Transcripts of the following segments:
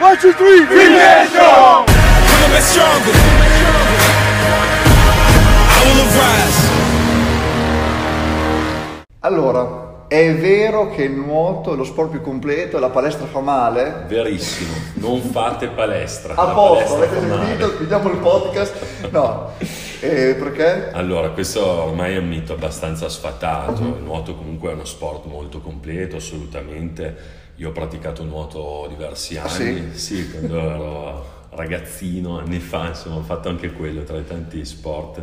One, two, three, Creation! Coming back stronger. I will arise. Allora, è vero che il nuoto è lo sport più completo e la palestra fa male? Verissimo, non fate palestra. A posto, avete sentito? Chiudiamo il podcast. No, Eh, perché? Allora, questo ormai è un mito abbastanza sfatato, Mhm. il nuoto comunque è uno sport molto completo, assolutamente. Io ho praticato nuoto diversi Ah, anni, sì, quando ero ragazzino, anni fa, insomma, ho fatto anche quello, tra i tanti sport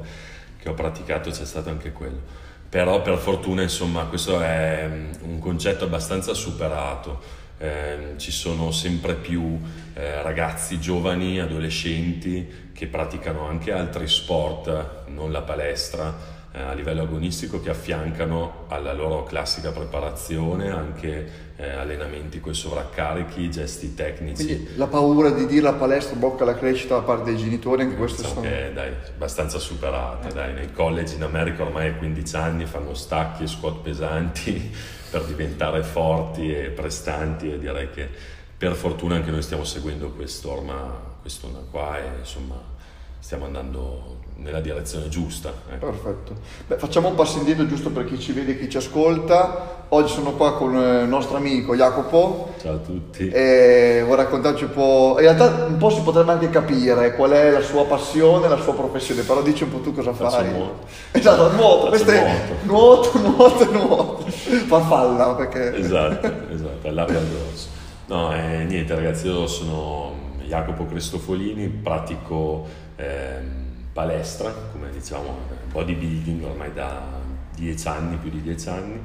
che ho praticato c'è stato anche quello. Però per fortuna, insomma, questo è mm, un concetto abbastanza superato. Eh, ci sono sempre più eh, ragazzi giovani, adolescenti che praticano anche altri sport, non la palestra, eh, a livello agonistico che affiancano alla loro classica preparazione anche eh, allenamenti con i sovraccarichi, gesti tecnici. Quindi la paura di dire la palestra blocca la crescita da parte dei genitori, anche questo Diciamo sono... che dai, abbastanza superata, dai, nei college in America ormai a 15 anni fanno stacchi e squat pesanti per diventare forti e prestanti e direi che per fortuna anche noi stiamo seguendo quest'orma, quest'onda qua e insomma stiamo andando nella direzione giusta. ecco. Perfetto. Beh, facciamo un passo indietro giusto per chi ci vede e chi ci ascolta. Oggi sono qua con eh, il nostro amico Jacopo Ciao a tutti. e vuoi raccontarci un po'... In realtà un po' si potrebbe anche capire qual è la sua passione, la sua professione, però dici un po' tu cosa Faccio fai. nuoto. Esatto, nuoto, questo è nuoto, nuoto, nuoto. Farfalla perché... Esatto, esatto, all'aria addosso. No, eh, niente ragazzi, io sono Jacopo Cristofolini, pratico ehm, palestra, come diciamo, bodybuilding ormai da 10 anni, più di 10 anni.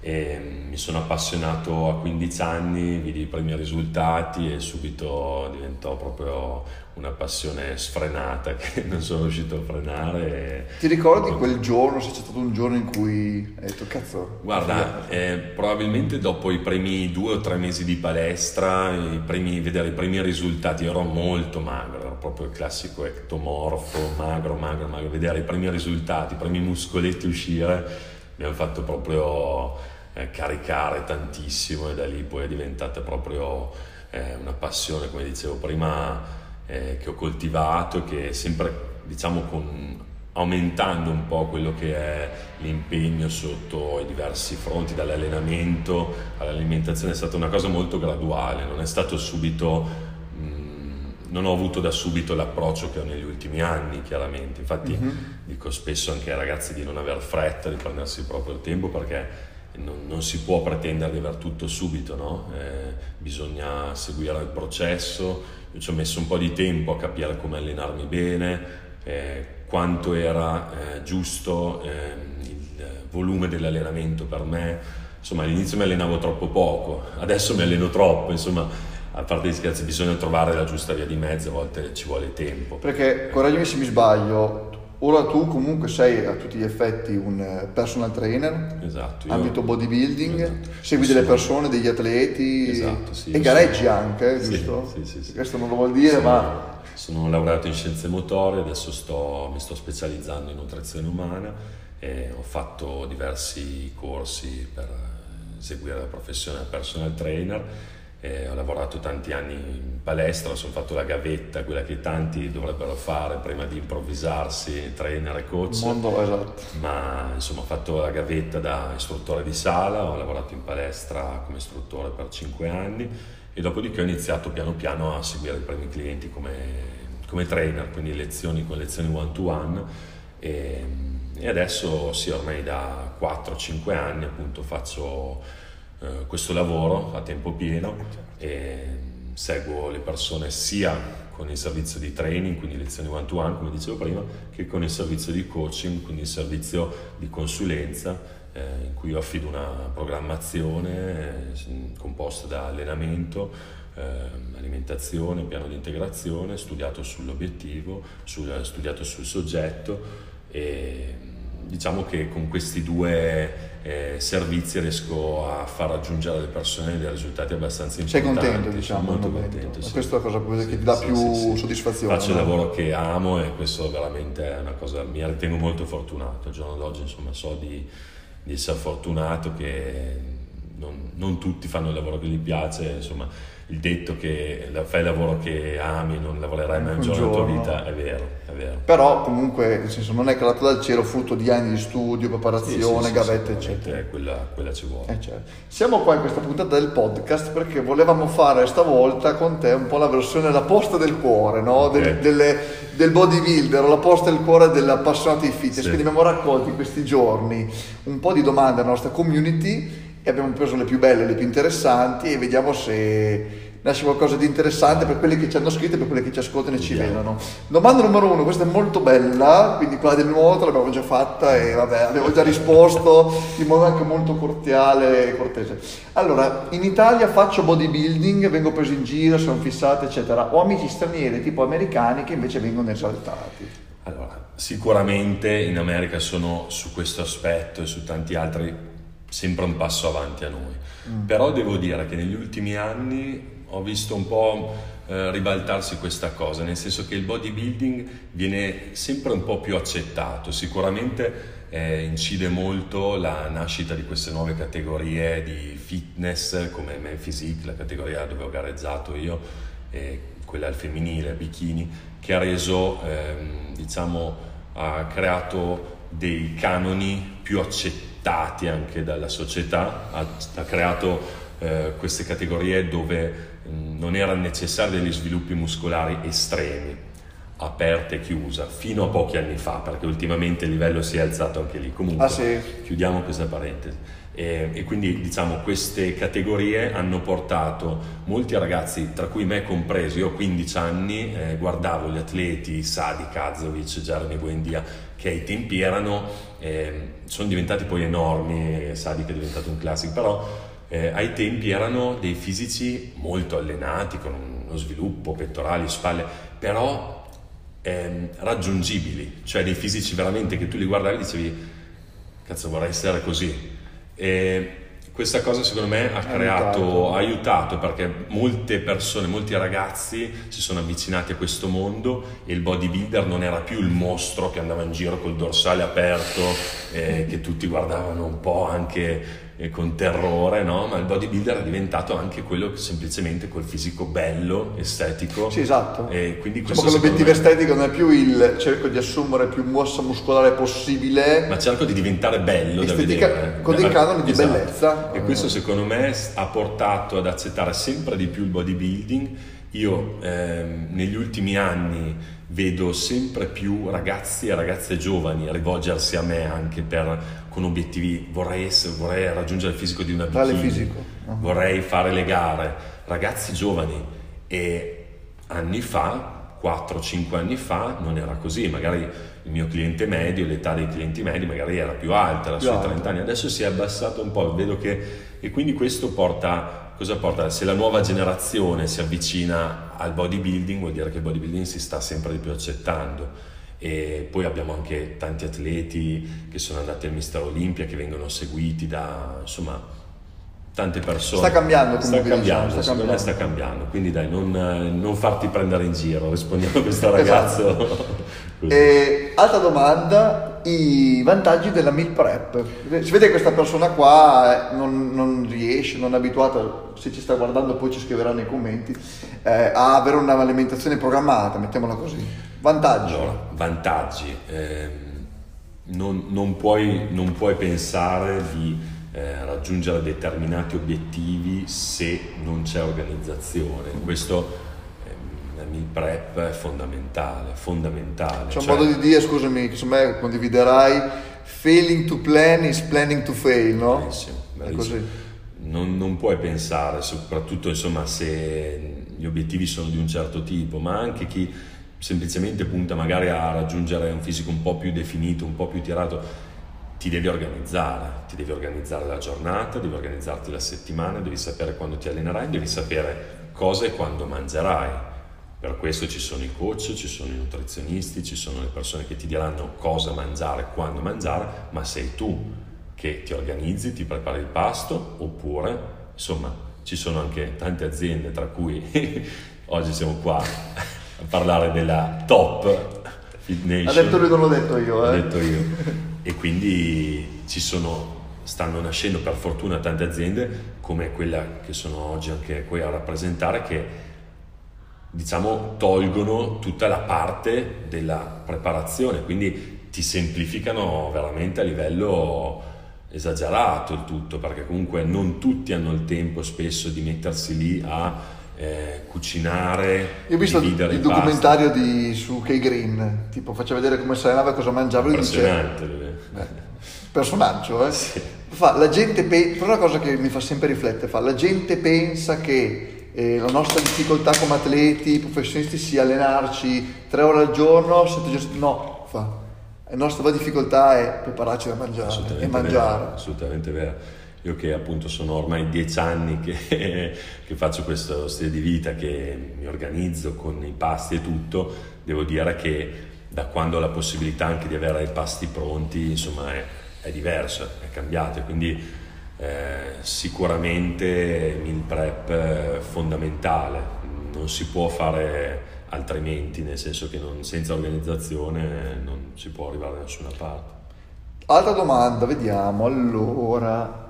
E mi sono appassionato a 15 anni, vidi i primi risultati e subito diventò proprio una passione sfrenata che non sono riuscito a frenare. Ti ricordi quel giorno, se c'è stato un giorno in cui hai detto cazzo... Guarda, eh, probabilmente dopo i primi due o tre mesi di palestra, i primi, vedere i primi risultati, ero molto magro, proprio il classico ectomorfo, magro, magro, magro, vedere i primi risultati, i primi muscoletti uscire, mi hanno fatto proprio eh, caricare tantissimo e da lì poi è diventata proprio eh, una passione, come dicevo prima, eh, che ho coltivato che sempre, diciamo, con aumentando un po' quello che è l'impegno sotto i diversi fronti, dall'allenamento all'alimentazione, è stata una cosa molto graduale, non è stato subito, non ho avuto da subito l'approccio che ho negli ultimi anni, chiaramente. Infatti dico spesso anche ai ragazzi di non aver fretta, di prendersi proprio il tempo perché non, non si può pretendere di aver tutto subito, no? Eh, bisogna seguire il processo. Io ci ho messo un po' di tempo a capire come allenarmi bene, eh, quanto era eh, giusto ehm, il volume dell'allenamento per me. Insomma, all'inizio mi allenavo troppo poco, adesso mi alleno troppo, insomma, a parte gli scherzi, bisogna trovare la giusta via di mezzo, a volte ci vuole tempo. Perché, correggimi se mi sbaglio, ora tu comunque sei a tutti gli effetti un eh, personal trainer, Esatto. ambito bodybuilding, Esatto. segui delle persone, degli atleti Esatto, sì, e gareggi sono- anche, Sì, giusto? sì, sì. Questo non lo vuol dire, ma Sono laureato in scienze motorie, adesso sto- mi sto specializzando in nutrizione umana e ho fatto diversi corsi per eh, eseguire la professione personal trainer. E ho lavorato tanti anni in palestra, sono fatto la gavetta, quella che tanti dovrebbero fare prima di improvvisarsi trainer e coach mondo esatto. ma insomma ho fatto la gavetta da istruttore di sala, ho lavorato in palestra come istruttore per 5 anni e dopodiché ho iniziato piano piano a seguire i primi clienti come, come trainer, quindi lezioni con lezioni one to one e, e adesso sì, ormai da 4-5 anni appunto faccio eh, questo lavoro a tempo pieno e seguo le persone sia con il servizio di training, quindi lezioni one to one, come dicevo prima, che con il servizio di coaching, quindi il servizio di consulenza, eh, in cui io affido una programmazione eh, composta da allenamento, eh, alimentazione, piano di integrazione, studiato sull'obiettivo, sul- studiato sul soggetto e diciamo che con questi due eh, servizi riesco a far raggiungere alle persone dei risultati abbastanza Sei importanti. contento, diciamo, Sono molto contento. sì. Questa è la cosa che Sì, ti dà sì, più soddisfazione, Faccio il no? lavoro che amo e questo veramente è una cosa, mi ritengo molto fortunato. Al giorno d'oggi insomma so di, di essere fortunato che non, non tutti fanno il lavoro che gli piace, insomma il detto che fai il lavoro che ami, non lavorerai mai un, giorno della tua vita, è vero, è vero. Però comunque, nel senso, non è calato dal cielo frutto di anni di studio, preparazione, sì, sì, gavette, sì, eccetera. Quella, quella, ci vuole. Eh, certo. Siamo qua in questa puntata del podcast perché volevamo fare stavolta con te un po' la versione, la posta del cuore, no? Okay. Del, delle, del bodybuilder, la posta del cuore dell'appassionato di fitness. Quindi abbiamo raccolto in questi giorni un po' di domande alla nostra community e abbiamo preso le più belle, le più interessanti e vediamo se nasce qualcosa di interessante per quelli che ci hanno scritto e per quelli che ci ascoltano e ci vedono. Domanda numero uno, questa è molto bella, quindi quella del nuoto l'abbiamo già fatta e vabbè, avevo già risposto in modo anche molto cordiale e cortese. Allora, in Italia faccio bodybuilding, vengo preso in giro, sono fissato, eccetera. Ho amici stranieri tipo americani che invece vengono esaltati. Allora, sicuramente in America sono su questo aspetto e su tanti altri sempre un passo avanti a noi. Mm. Però devo dire che negli ultimi anni ho visto un po' eh, ribaltarsi questa cosa, nel senso che il bodybuilding viene sempre un po' più accettato, sicuramente eh, incide molto la nascita di queste nuove categorie di fitness come Men Physique, la categoria dove ho gareggiato io, e quella al femminile, bikini, che ha reso, ehm, diciamo, ha creato dei canoni più accettati accettati anche dalla società, ha, ha creato eh, queste categorie dove mh, non erano necessari degli sviluppi muscolari estremi, aperta e chiusa, fino a pochi anni fa, perché ultimamente il livello si è alzato anche lì. Comunque, ah, sì. chiudiamo questa parentesi. E, e, quindi diciamo queste categorie hanno portato molti ragazzi, tra cui me compreso, io ho 15 anni, eh, guardavo gli atleti Sadi, Kazovic, Jeremy Buendia, che ai tempi erano, eh, sono diventati poi enormi, Sadi che è diventato un classico, però eh, ai tempi erano dei fisici molto allenati, con uno sviluppo, pettorali, spalle, però ehm, raggiungibili, cioè dei fisici veramente che tu li guardavi e dicevi, cazzo vorrei essere così. E questa cosa secondo me ha creato, ha aiutato perché molte persone, molti ragazzi si sono avvicinati a questo mondo e il bodybuilder non era più il mostro che andava in giro col dorsale aperto, eh, che tutti guardavano un po' anche eh, con terrore, no? ma il bodybuilder è diventato anche quello che semplicemente col fisico bello, estetico. Sì, esatto. E quindi diciamo che l'obiettivo me... estetico non è più il cerco di assumere più massa muscolare possibile, ma cerco di diventare bello Estetica, da vedere. Con dei canoni di esatto. bellezza. E questo secondo me ha portato ad accettare sempre di più il bodybuilding. Io ehm, negli ultimi anni vedo sempre più ragazzi e ragazze giovani rivolgersi a me anche per, con obiettivi, vorrei, essere, vorrei raggiungere il fisico di una bikini, fisico. Uh-huh. vorrei fare le gare, ragazzi giovani. E anni fa, 4-5 anni fa non era così, magari il mio cliente medio, l'età dei clienti medi magari era più alta, era sui 30 anni, adesso si è abbassato un po', vedo che e quindi questo porta cosa porta? Se la nuova generazione si avvicina al bodybuilding vuol dire che il bodybuilding si sta sempre di più accettando e poi abbiamo anche tanti atleti che sono andati al Mister Olimpia che vengono seguiti da insomma tante persone. Sta cambiando sta cambiando, diciamo, sta cambiando. sta cambiando, quindi dai non, non, farti prendere in giro, rispondiamo a questo ragazzo. Esatto. e, altra domanda, i vantaggi della meal prep. Si vede che questa persona qua eh, non, non riesce, non è abituata, se ci sta guardando poi ci scriverà nei commenti, eh, a avere un'alimentazione programmata, mettiamola così. Vantaggi. Allora, vantaggi. Eh, non, non, puoi, non, puoi, pensare di eh, raggiungere determinati obiettivi se non c'è organizzazione. Questo il prep è fondamentale, fondamentale. C'è cioè... un modo di dire, scusami, che secondo me condividerai, failing to plan is planning to fail, no? Benissimo, benissimo. Non, non, puoi pensare, soprattutto insomma, se gli obiettivi sono di un certo tipo, ma anche chi semplicemente punta magari a raggiungere un fisico un po' più definito, un po' più tirato, ti devi organizzare, ti devi organizzare la giornata, devi organizzarti la settimana, devi sapere quando ti allenerai, devi sapere cosa e quando mangerai. Per questo ci sono i coach, ci sono i nutrizionisti, ci sono le persone che ti diranno cosa mangiare, quando mangiare, ma sei tu che ti organizzi, ti prepari il pasto oppure, insomma, ci sono anche tante aziende, tra cui oggi siamo qua a parlare della top Fit Nation. Ha detto lui, non l'ho detto io. Eh. L'ho detto io. E quindi ci sono stanno nascendo per fortuna tante aziende come quella che sono oggi anche qui a rappresentare che diciamo tolgono tutta la parte della preparazione, quindi ti semplificano veramente a livello esagerato il tutto, perché comunque non tutti hanno il tempo spesso di mettersi lì a eh, cucinare. Io ho visto il documentario di, su Kay Green, tipo faceva vedere come si allenava e cosa mangiava. Impressionante. Dice, eh, personaggio, eh? Sì. Fa, la gente pe- una cosa che mi fa sempre riflettere, fa, la gente pensa che eh, la nostra difficoltà come atleti, professionisti sia allenarci tre ore al giorno, sette giorni, no, fa. La nostra difficoltà è prepararci da mangiare e mangiare. Vero, assolutamente vero. Io che appunto sono ormai dieci anni che, che, faccio questo stile di vita, che mi organizzo con i pasti e tutto, devo dire che da quando ho la possibilità anche di avere i pasti pronti, insomma è, è diverso, è cambiato. Quindi eh, sicuramente il meal prep fondamentale, non si può fare altrimenti, nel senso che non, senza organizzazione non si può arrivare da nessuna parte. Altra domanda, vediamo. Allora,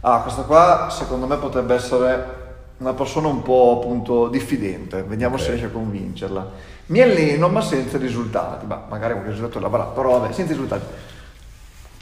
ah, questa qua secondo me potrebbe essere una persona un po' appunto diffidente, vediamo okay. se riesce a convincerla. Mi alleno ma senza risultati, ma magari qualche risultato l'avrà, però vabbè, senza risultati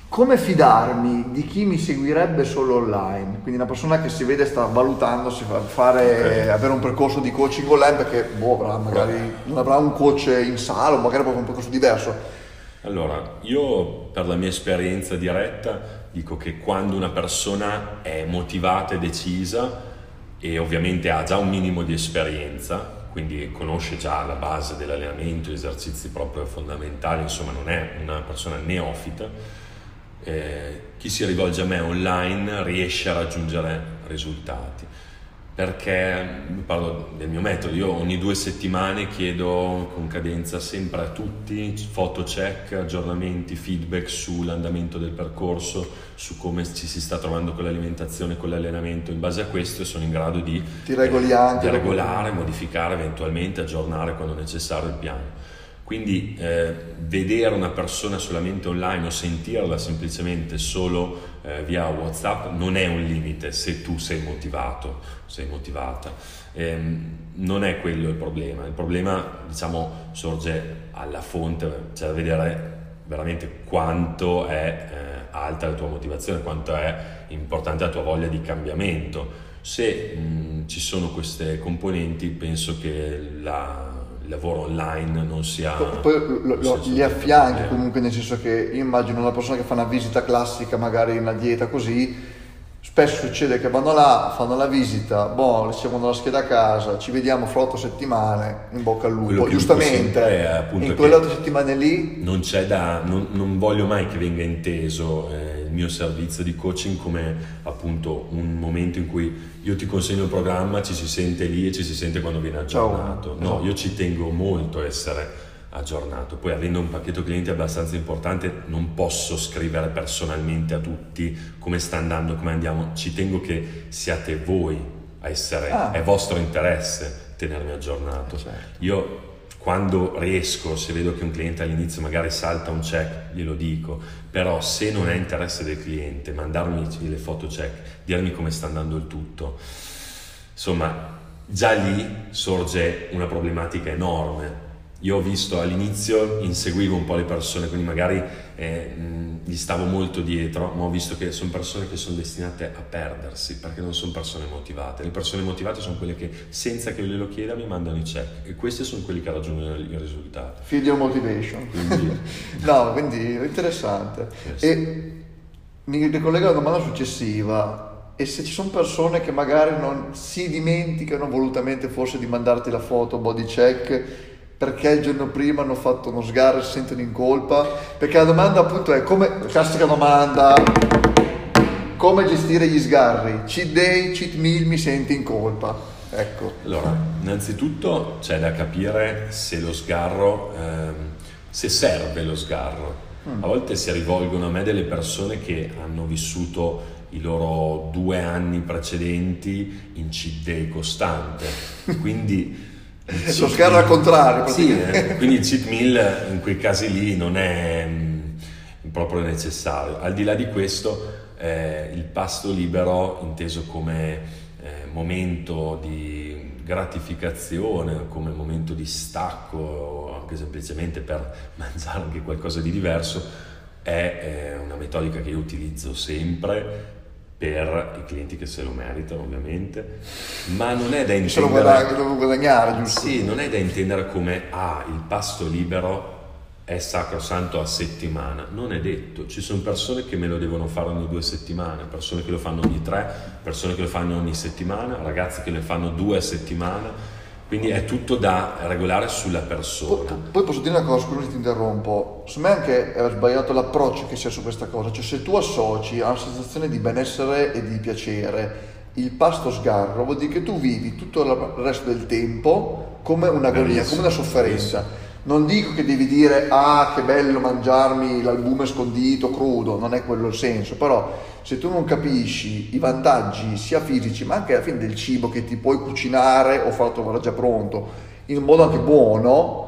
come fidarmi di chi mi seguirebbe solo online? Quindi una persona che si vede sta valutando se fare, okay. avere un percorso di coaching online perché boh, avrà, magari non avrà un coach in sala o magari proprio un percorso diverso. Allora, io per la mia esperienza diretta dico che quando una persona è motivata e decisa e ovviamente ha già un minimo di esperienza, quindi conosce già la base dell'allenamento, gli esercizi proprio fondamentali, insomma non è una persona neofita, eh, chi si rivolge a me online riesce a raggiungere risultati. Perché parlo del mio metodo, io ogni due settimane chiedo con cadenza sempre a tutti foto check, aggiornamenti, feedback sull'andamento del percorso, su come ci si sta trovando con l'alimentazione, con l'allenamento. In base a questo sono in grado di, Ti regoli anche, di regolare, modificare eventualmente, aggiornare quando necessario il piano. Quindi eh, vedere una persona solamente online o sentirla semplicemente solo eh, via WhatsApp non è un limite se tu sei motivato, sei motivata. Eh, non è quello il problema, il problema diciamo sorge alla fonte, c'è da vedere veramente quanto è eh, alta la tua motivazione, quanto è importante la tua voglia di cambiamento. Se mh, ci sono queste componenti penso che la il lavoro online non sia... Poi lo, lo, li affianchi comunque nel senso che io immagino una persona che fa una visita classica, magari una dieta così, spesso succede che vanno là, fanno la visita, boh, ricevono la scheda a casa, ci vediamo fra otto settimane, in bocca al lupo. Giustamente, è, in quelle otto settimane lì... Non c'è da... non, non voglio mai che venga inteso eh, il mio servizio di coaching come appunto un momento in cui io ti consegno il programma, ci si sente lì e ci si sente quando viene aggiornato. No, esatto. io ci tengo molto a essere aggiornato. Poi avendo un pacchetto clienti abbastanza importante non posso scrivere personalmente a tutti come sta andando, come andiamo. Ci tengo che siate voi a essere, ah. è vostro interesse tenermi aggiornato. Eh, certo. Io quando riesco, se vedo che un cliente all'inizio magari salta un check, glielo dico, però se non è interesse del cliente, mandarmi le foto check, dirmi come sta andando il tutto, insomma, già lì sorge una problematica enorme io ho visto all'inizio, inseguivo un po' le persone, quindi magari eh, gli stavo molto dietro, ma ho visto che sono persone che sono destinate a perdersi perché non sono persone motivate. Le persone motivate sono quelle che senza che io glielo chieda mi mandano i check e questi sono quelli che raggiungono il risultato. Video motivation. Quindi... no, quindi interessante. Yes. E mi ricollego alla domanda successiva e se ci sono persone che magari non si dimenticano volutamente forse di mandarti la foto body check perché il giorno prima hanno fatto uno sgarro e si sentono in colpa? Perché la domanda appunto è come, classica domanda, come gestire gli sgarri? Cheat day, cheat meal, mi senti in colpa? Ecco. Allora, innanzitutto c'è da capire se lo sgarro, ehm, se serve lo sgarro. Mm. A volte si rivolgono a me delle persone che hanno vissuto i loro due anni precedenti in cheat day costante, quindi lo sgarro al contrario. Sì, eh, quindi il cheat meal in quei casi lì non è mh, mm, proprio necessario. Al di là di questo, eh, il pasto libero inteso come eh, momento di gratificazione, come momento di stacco, o anche semplicemente per mangiare anche qualcosa di diverso, è eh, una metodica che io utilizzo sempre per i clienti che se lo meritano ovviamente, ma non è da intendere... Se lo guadagnare, giusto? Sì, non è da intendere come, ah, il pasto libero è sacrosanto a settimana, non è detto, ci sono persone che me lo devono fare ogni due settimane, persone che lo fanno ogni tre, persone che lo fanno ogni settimana, ragazzi che ne fanno due a settimana, quindi è tutto da regolare sulla persona. Poi, poi posso dire una cosa, scusa ti interrompo, secondo me anche è sbagliato l'approccio che sia su questa cosa, cioè se tu associ a una sensazione di benessere e di piacere il pasto sgarro, vuol dire che tu vivi tutto il resto del tempo come un'agonia, come una sofferenza. Non dico che devi dire ah che bello mangiarmi l'albume scondito crudo, non è quello il senso, però se tu non capisci i vantaggi sia fisici ma anche alla fine del cibo che ti puoi cucinare o far trovare già pronto in un modo anche buono,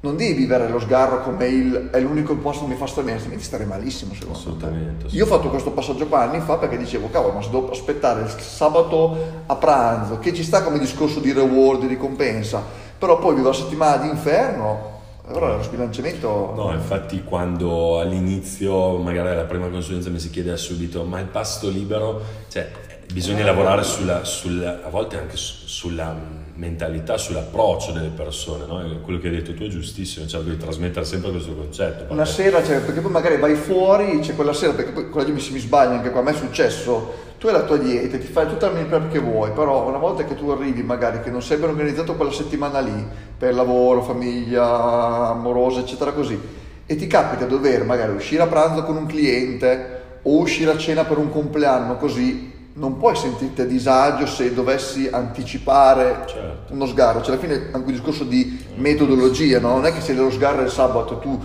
non devi vivere lo sgarro come il è l'unico posto che mi fa stare bene, altrimenti stare malissimo secondo assolutamente, me. Io ho fatto questo passaggio qua anni fa perché dicevo, cavolo, ma se devo aspettare il sabato a pranzo, che ci sta come discorso di reward, di ricompensa, però poi vivo la settimana di inferno, allora lo sbilanciamento... No, infatti quando all'inizio magari alla prima consulenza mi si chiede subito ma il pasto libero, cioè bisogna lavorare sulla, sulla, a volte anche sulla mentalità, sull'approccio delle persone, no? quello che hai detto tu è giustissimo, cerco di trasmettere sempre questo concetto. Perché... Una sera, cioè, perché poi magari vai fuori, c'è quella sera, perché poi quella mi mi sbaglia, anche qua a me è successo, tu hai la tua dieta, ti fai tutta la meal prep che vuoi, però una volta che tu arrivi magari che non sei ben organizzato quella settimana lì, per lavoro, famiglia, amorosa, eccetera così, e ti capita dover magari uscire a pranzo con un cliente o uscire a cena per un compleanno così, non puoi sentirti a disagio se dovessi anticipare certo. uno sgarro. Cioè, alla fine anche un discorso di metodologia, no? non è che se lo sgarro il sabato tu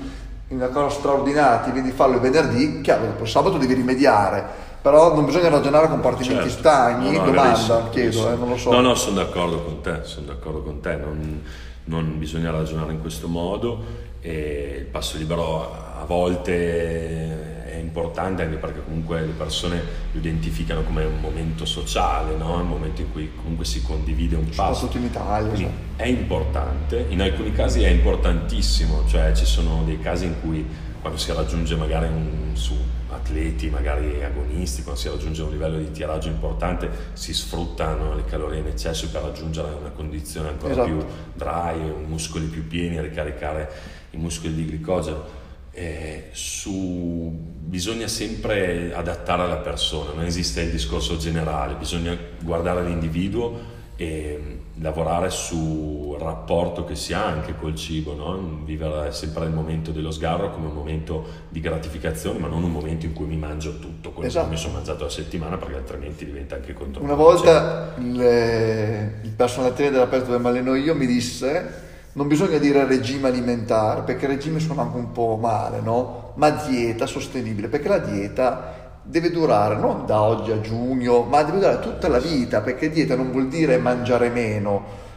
in una cosa straordinaria ti vedi farlo il venerdì, chiaro, dopo il sabato devi rimediare, però non bisogna ragionare a compartimenti certo. stagni. No, no, Domanda, chiedo, eh, non lo so. No, no, sono d'accordo con te, sono d'accordo con te, non, non bisogna ragionare in questo modo e il passo libero a volte importante anche perché comunque le persone lo identificano come un momento sociale, no? un momento in cui comunque si condivide un passo. Soprattutto in Italia. Quindi esatto. È importante, in alcuni casi è importantissimo, cioè ci sono dei casi in cui quando si raggiunge magari un, su atleti magari agonisti, quando si raggiunge un livello di tiraggio importante, si sfruttano le calorie in eccesso per raggiungere una condizione ancora esatto. più dry, muscoli più pieni, ricaricare i muscoli di glicogeno eh, su, bisogna sempre adattare alla persona, non esiste il discorso generale, bisogna guardare l'individuo e lavorare sul rapporto che si ha anche col cibo, no? vivere sempre il momento dello sgarro come un momento di gratificazione, ma non un momento in cui mi mangio tutto quello esatto. che mi sono mangiato la settimana, perché altrimenti diventa anche controproducente. Una volta il, il personal trainer dell'aperto dove mi alleno io mi disse non bisogna dire regime alimentare, perché regime suona anche un po' male, no? Ma dieta sostenibile, perché la dieta deve durare non da oggi a giugno, ma deve durare tutta la vita, perché dieta non vuol dire mangiare meno,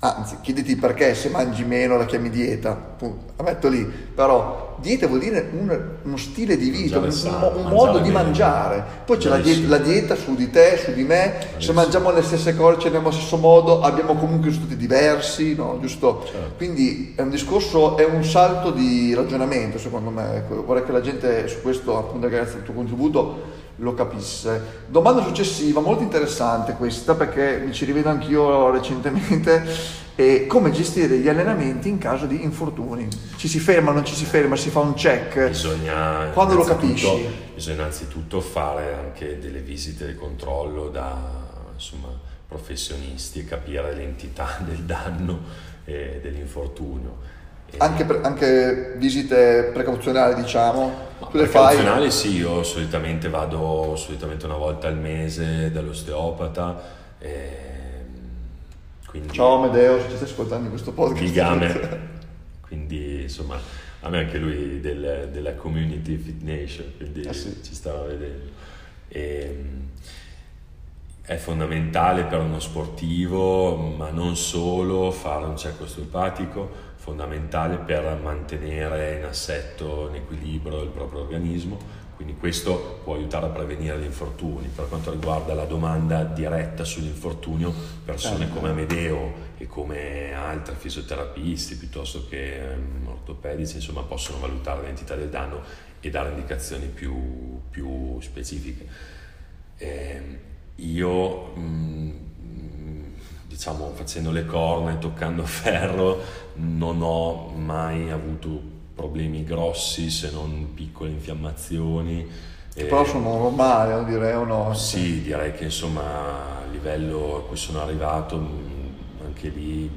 Anzi, chiediti perché se mangi meno la chiami dieta, la metto lì, però dieta vuol dire un, uno stile di vita, un, sano, un modo di mangiare. Poi c'è la dieta, la dieta, su di te, su di me, se mangiamo le stesse cose, ce nello stesso modo, abbiamo comunque risultati diversi, no? Giusto? Certo. Quindi è un discorso, è un salto di ragionamento secondo me, ecco, vorrei che la gente su questo, appunto grazie al tuo contributo, lo capisse. Domanda successiva, molto interessante questa perché mi ci rivedo anch'io recentemente, è come gestire gli allenamenti in caso di infortuni. Ci si ferma, non ci si ferma, si fa un check. Bisogna, Quando lo capisci? Bisogna innanzitutto fare anche delle visite di controllo da insomma, professionisti e capire l'entità del danno e dell'infortunio anche, pre- anche, visite precauzionali, diciamo? No, precauzionali sì, io solitamente vado solitamente una volta al mese dall'osteopata. E quindi, Ciao Amedeo, se ci stai ascoltando in questo podcast. Ligame. quindi insomma, a me anche lui del, della community Fit Nation, quindi ah, sì. ci stava vedendo. E, è fondamentale per uno sportivo, ma non solo, fare un check osteopatico fondamentale per mantenere in assetto, in equilibrio il proprio organismo, quindi questo può aiutare a prevenire gli infortuni. Per quanto riguarda la domanda diretta sull'infortunio, persone Eh. come Amedeo e come altri fisioterapisti piuttosto che ehm, ortopedici insomma, possono valutare l'entità del danno e dare indicazioni più, più specifiche. Ehm, io, mm, mm, diciamo, facendo le corna e toccando ferro, non ho mai avuto problemi grossi se non piccole infiammazioni. Che Eh, però sono normali, no? direi o no? sì, direi che insomma a livello a cui sono arrivato, mh, anche lì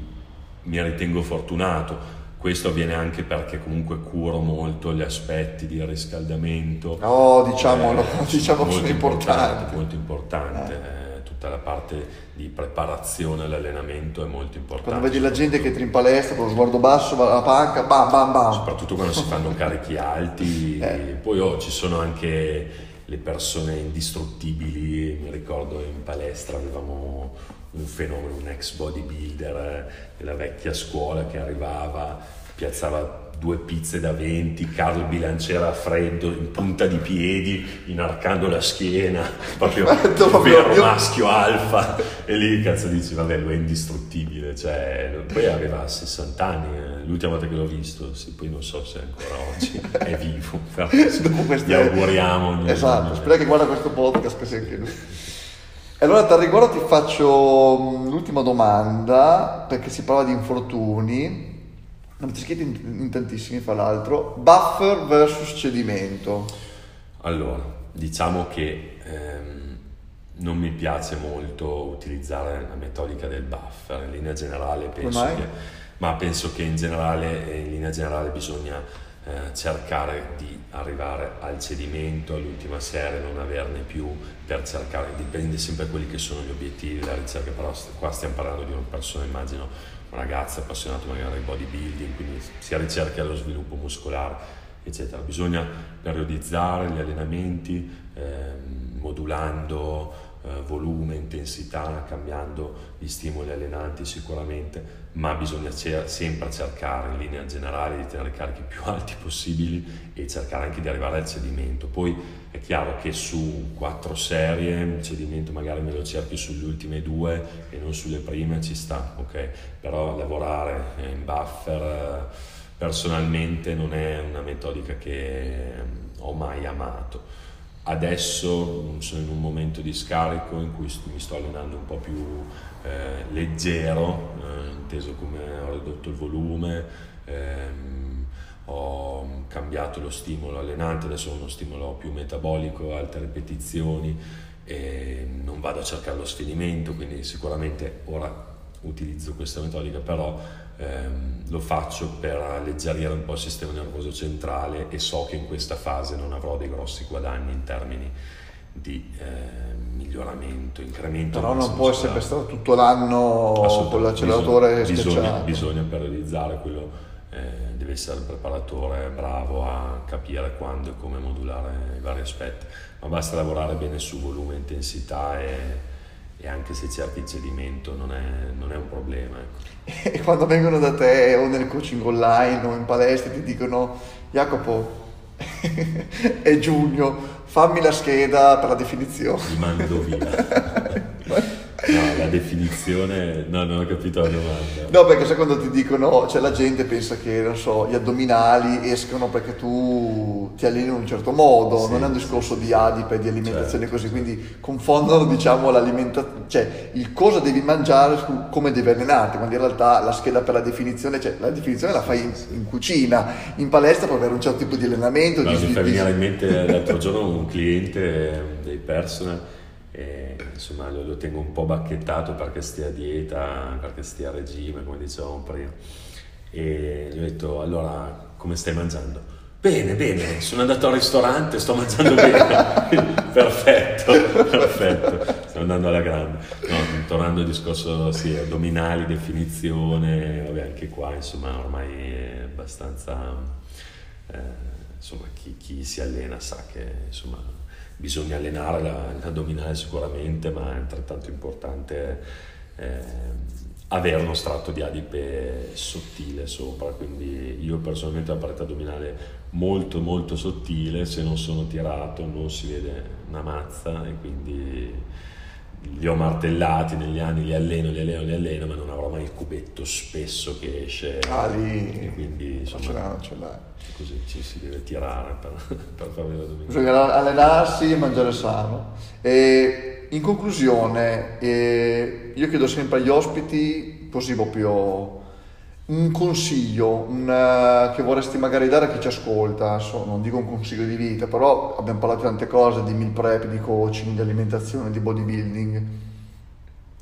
mi ritengo fortunato. Questo avviene anche perché comunque curo molto gli aspetti di riscaldamento. Oh, diciamolo, diciamo che molto sono importanti. Molto importante. eh, Tutta la parte di preparazione all'allenamento è molto importante. Quando vedi la gente che entra in palestra con lo sguardo basso, va alla panca, bam bam bam. soprattutto quando si fanno carichi alti. Eh. Poi oh, ci sono anche le persone indistruttibili. Mi ricordo in palestra avevamo un fenomeno, un ex bodybuilder eh, della vecchia scuola che arrivava, piazzava due pizze da 20, Carlo Bilanciera a freddo, in punta di piedi, inarcando la schiena, proprio proprio- vero maschio alfa. E lì cazzo dici, vabbè, lui è indistruttibile. Cioè, poi aveva 60 anni, eh, l'ultima volta che l'ho visto, sì, poi non so se ancora oggi è vivo. Però gli auguriamo. Esatto, spero che guarda questo podcast così anche lui. E allora a riguardo ti faccio mh, l'ultima domanda, perché si parla di infortuni. Ne avete scritto in, in tantissimi, fra l'altro. Buffer versus cedimento. Allora, diciamo che ehm, non mi piace molto utilizzare la metodica del buffer, in linea generale penso che, ma penso che in generale, in linea generale bisogna eh, cercare di arrivare al cedimento, all'ultima serie, non averne più per cercare, dipende sempre da quelli che sono gli obiettivi della ricerca, però qua stiamo parlando di una persona, immagino, ragazzo appassionato magari di bodybuilding, quindi sia ricerca dello sviluppo muscolare, eccetera. Bisogna periodizzare gli allenamenti, ehm, modulando eh, volume, intensità, cambiando gli stimoli allenanti sicuramente, ma bisogna cer- sempre cercare in linea generale di tenere i carichi più alti possibili e cercare anche di arrivare al cedimento. Poi è chiaro che su quattro serie il cedimento magari me lo cerchi sulle ultime due e non sulle prime, ci sta, ok? Però lavorare in buffer eh, personalmente non è una metodica che ehm, ho mai amato. Adesso sono in un momento di scarico in cui mi sto allenando un po' più eh, leggero, eh, inteso come ho ridotto il volume, ehm, ho cambiato lo stimolo allenante, adesso ho uno stimolo più metabolico, alte ripetizioni e non vado a cercare lo sfinimento, quindi sicuramente ora utilizzo questa metodica, però ehm, lo faccio per alleggerire un po' il sistema nervoso centrale e so che in questa fase non avrò dei grossi guadagni in termini di eh, miglioramento, incremento. Però non può essere stato tutto l'anno con l'acceleratore bisogna, bisogna, bisogna periodizzare quello, eh, deve essere il preparatore bravo a capire quando e come modulare i vari aspetti, ma basta lavorare bene su volume, intensità e, e anche se il cedimento non è, non è un problema. ecco. E quando vengono da te o nel coaching online o in palestra ti dicono Jacopo è giugno, fammi la scheda per la definizione. Li mando via. No, la definizione, no, non ho capito la domanda. No, perché secondo ti dicono, cioè la gente pensa che, non so, gli addominali escono perché tu ti alleni in un certo modo, Sì, non è un discorso di adipe, di alimentazione Certo, così, sì. quindi confondono, diciamo, l'alimentazione, cioè il cosa devi mangiare come devi allenarti, quando in realtà la scheda per la definizione, cioè la definizione la fai in, in cucina, in palestra puoi avere un certo tipo di allenamento, di, mi fa venire in mente l'altro giorno un cliente dei personal e insomma lo, lo tengo un po' bacchettato perché stia a dieta, perché stia a regime, come dicevamo prima. E gli ho detto, allora, come stai mangiando? Bene, bene, sono andato al ristorante, sto mangiando bene. perfetto, perfetto, sto andando alla grande. No, tornando al discorso, sì, addominali, definizione, vabbè, anche qua, insomma, ormai è abbastanza... eh, insomma, chi, chi si allena sa che, insomma, bisogna allenare la- l'addominale sicuramente, ma è altrettanto importante eh, avere uno strato di adipe sottile sopra, quindi io personalmente la parete addominale molto molto sottile, se non sono tirato non si vede una mazza e quindi li ho martellati negli anni, li alleno, li alleno, li alleno, ma non avrò mai il cubetto spesso che esce. Ah, lì. E quindi insomma, ce l'hai, ce l'hai. Così ci si deve tirare per, per fare la domenica. Bisogna allenarsi e mangiare sano. E in conclusione, eh, io chiedo sempre agli ospiti, così proprio un consiglio un, uh, che vorresti magari dare a chi ci ascolta, so, non dico un consiglio di vita, però abbiamo parlato di tante cose, di meal prep, di coaching, di alimentazione, di bodybuilding.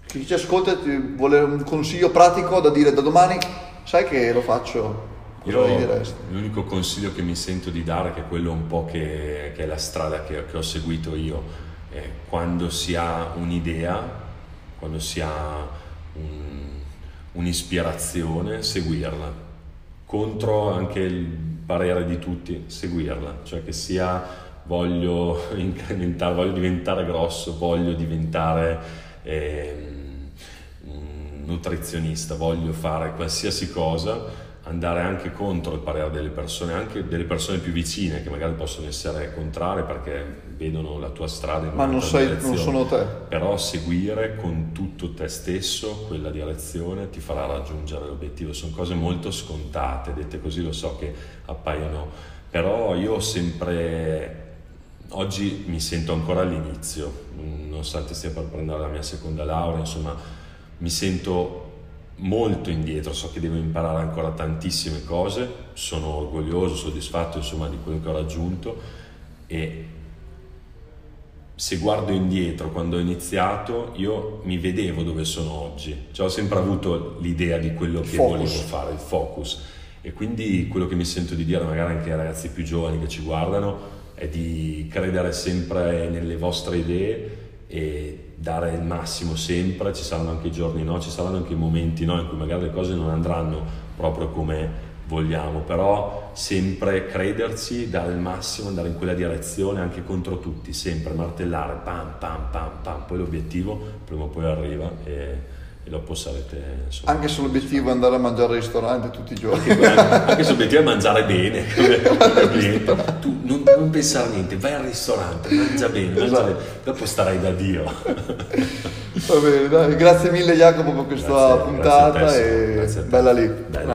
Chi ci ascolta ti vuole un consiglio pratico da dire da domani, sai che lo faccio. Io, l'unico consiglio che mi sento di dare, che è quello un po' che, che è la strada che, che ho seguito io, quando si ha un'idea, quando si ha un, un'ispirazione, seguirla. Contro anche il parere di tutti, seguirla. Cioè che sia voglio incrementare, voglio diventare grosso, voglio diventare eh, nutrizionista, voglio fare qualsiasi cosa andare anche contro il parere delle persone, anche delle persone più vicine che magari possono essere contrarie perché vedono la tua strada in Ma non, sei, non sono te. Però seguire con tutto te stesso quella direzione ti farà raggiungere l'obiettivo. Sono cose molto scontate, dette così lo so che appaiono, però io ho sempre oggi mi sento ancora all'inizio, nonostante stia per prendere la mia seconda laurea, insomma, mi sento molto indietro, so che devo imparare ancora tantissime cose, sono orgoglioso, soddisfatto insomma di quello che ho raggiunto e se guardo indietro quando ho iniziato io mi vedevo dove sono oggi, cioè, ho sempre avuto l'idea di quello che focus. volevo fare, il focus e quindi quello che mi sento di dire magari anche ai ragazzi più giovani che ci guardano è di credere sempre nelle vostre idee e dare il massimo sempre, ci saranno anche i giorni no, ci saranno anche i momenti no, in cui magari le cose non andranno proprio come vogliamo, però sempre crederci, dare il massimo, andare in quella direzione anche contro tutti, sempre martellare, pam pam pam pam, poi l'obiettivo prima o poi arriva e e dopo sarete... Insomma, anche se l'obiettivo è andare a mangiare al ristorante tutti i giorni. Anche, anche se l'obiettivo è mangiare bene. bene. Tu non, non, pensare a niente, vai al ristorante, mangia bene, esatto. mangia bene. dopo starai da Dio. Va bene, dai. grazie mille Jacopo per questa grazie, puntata grazie te, e bella lì. Bella.